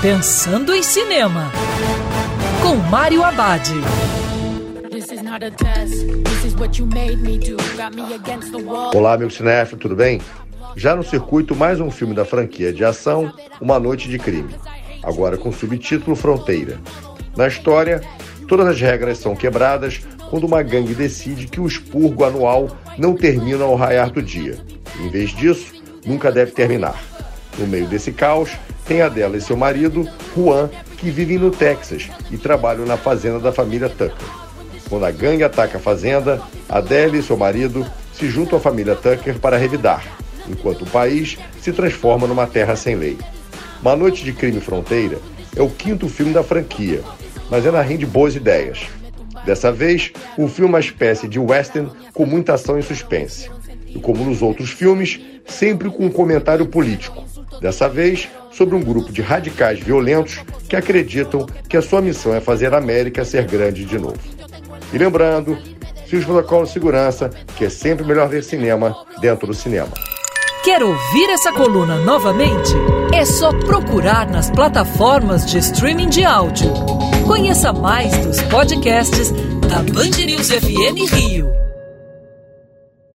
Pensando em Cinema, com Mário Abad. Olá, meu cinéfilo, tudo bem? Já no circuito, mais um filme da franquia de ação, Uma Noite de Crime. Agora com o subtítulo Fronteira. Na história, todas as regras são quebradas quando uma gangue decide que o expurgo anual não termina ao raiar do dia. Em vez disso, nunca deve terminar. No meio desse caos, tem Adela e seu marido, Juan, que vivem no Texas e trabalham na fazenda da família Tucker. Quando a gangue ataca a fazenda, Adela e seu marido se juntam à família Tucker para revidar, enquanto o país se transforma numa terra sem lei. Uma Noite de Crime Fronteira é o quinto filme da franquia, mas ainda rende boas ideias. Dessa vez, o filme é uma espécie de western com muita ação e suspense. E como nos outros filmes, sempre com um comentário político, Dessa vez, sobre um grupo de radicais violentos que acreditam que a sua missão é fazer a América ser grande de novo. E lembrando, se os protocolos de segurança, que é sempre melhor ver cinema dentro do cinema. Quer ouvir essa coluna novamente? É só procurar nas plataformas de streaming de áudio. Conheça mais dos podcasts da Band News FM Rio.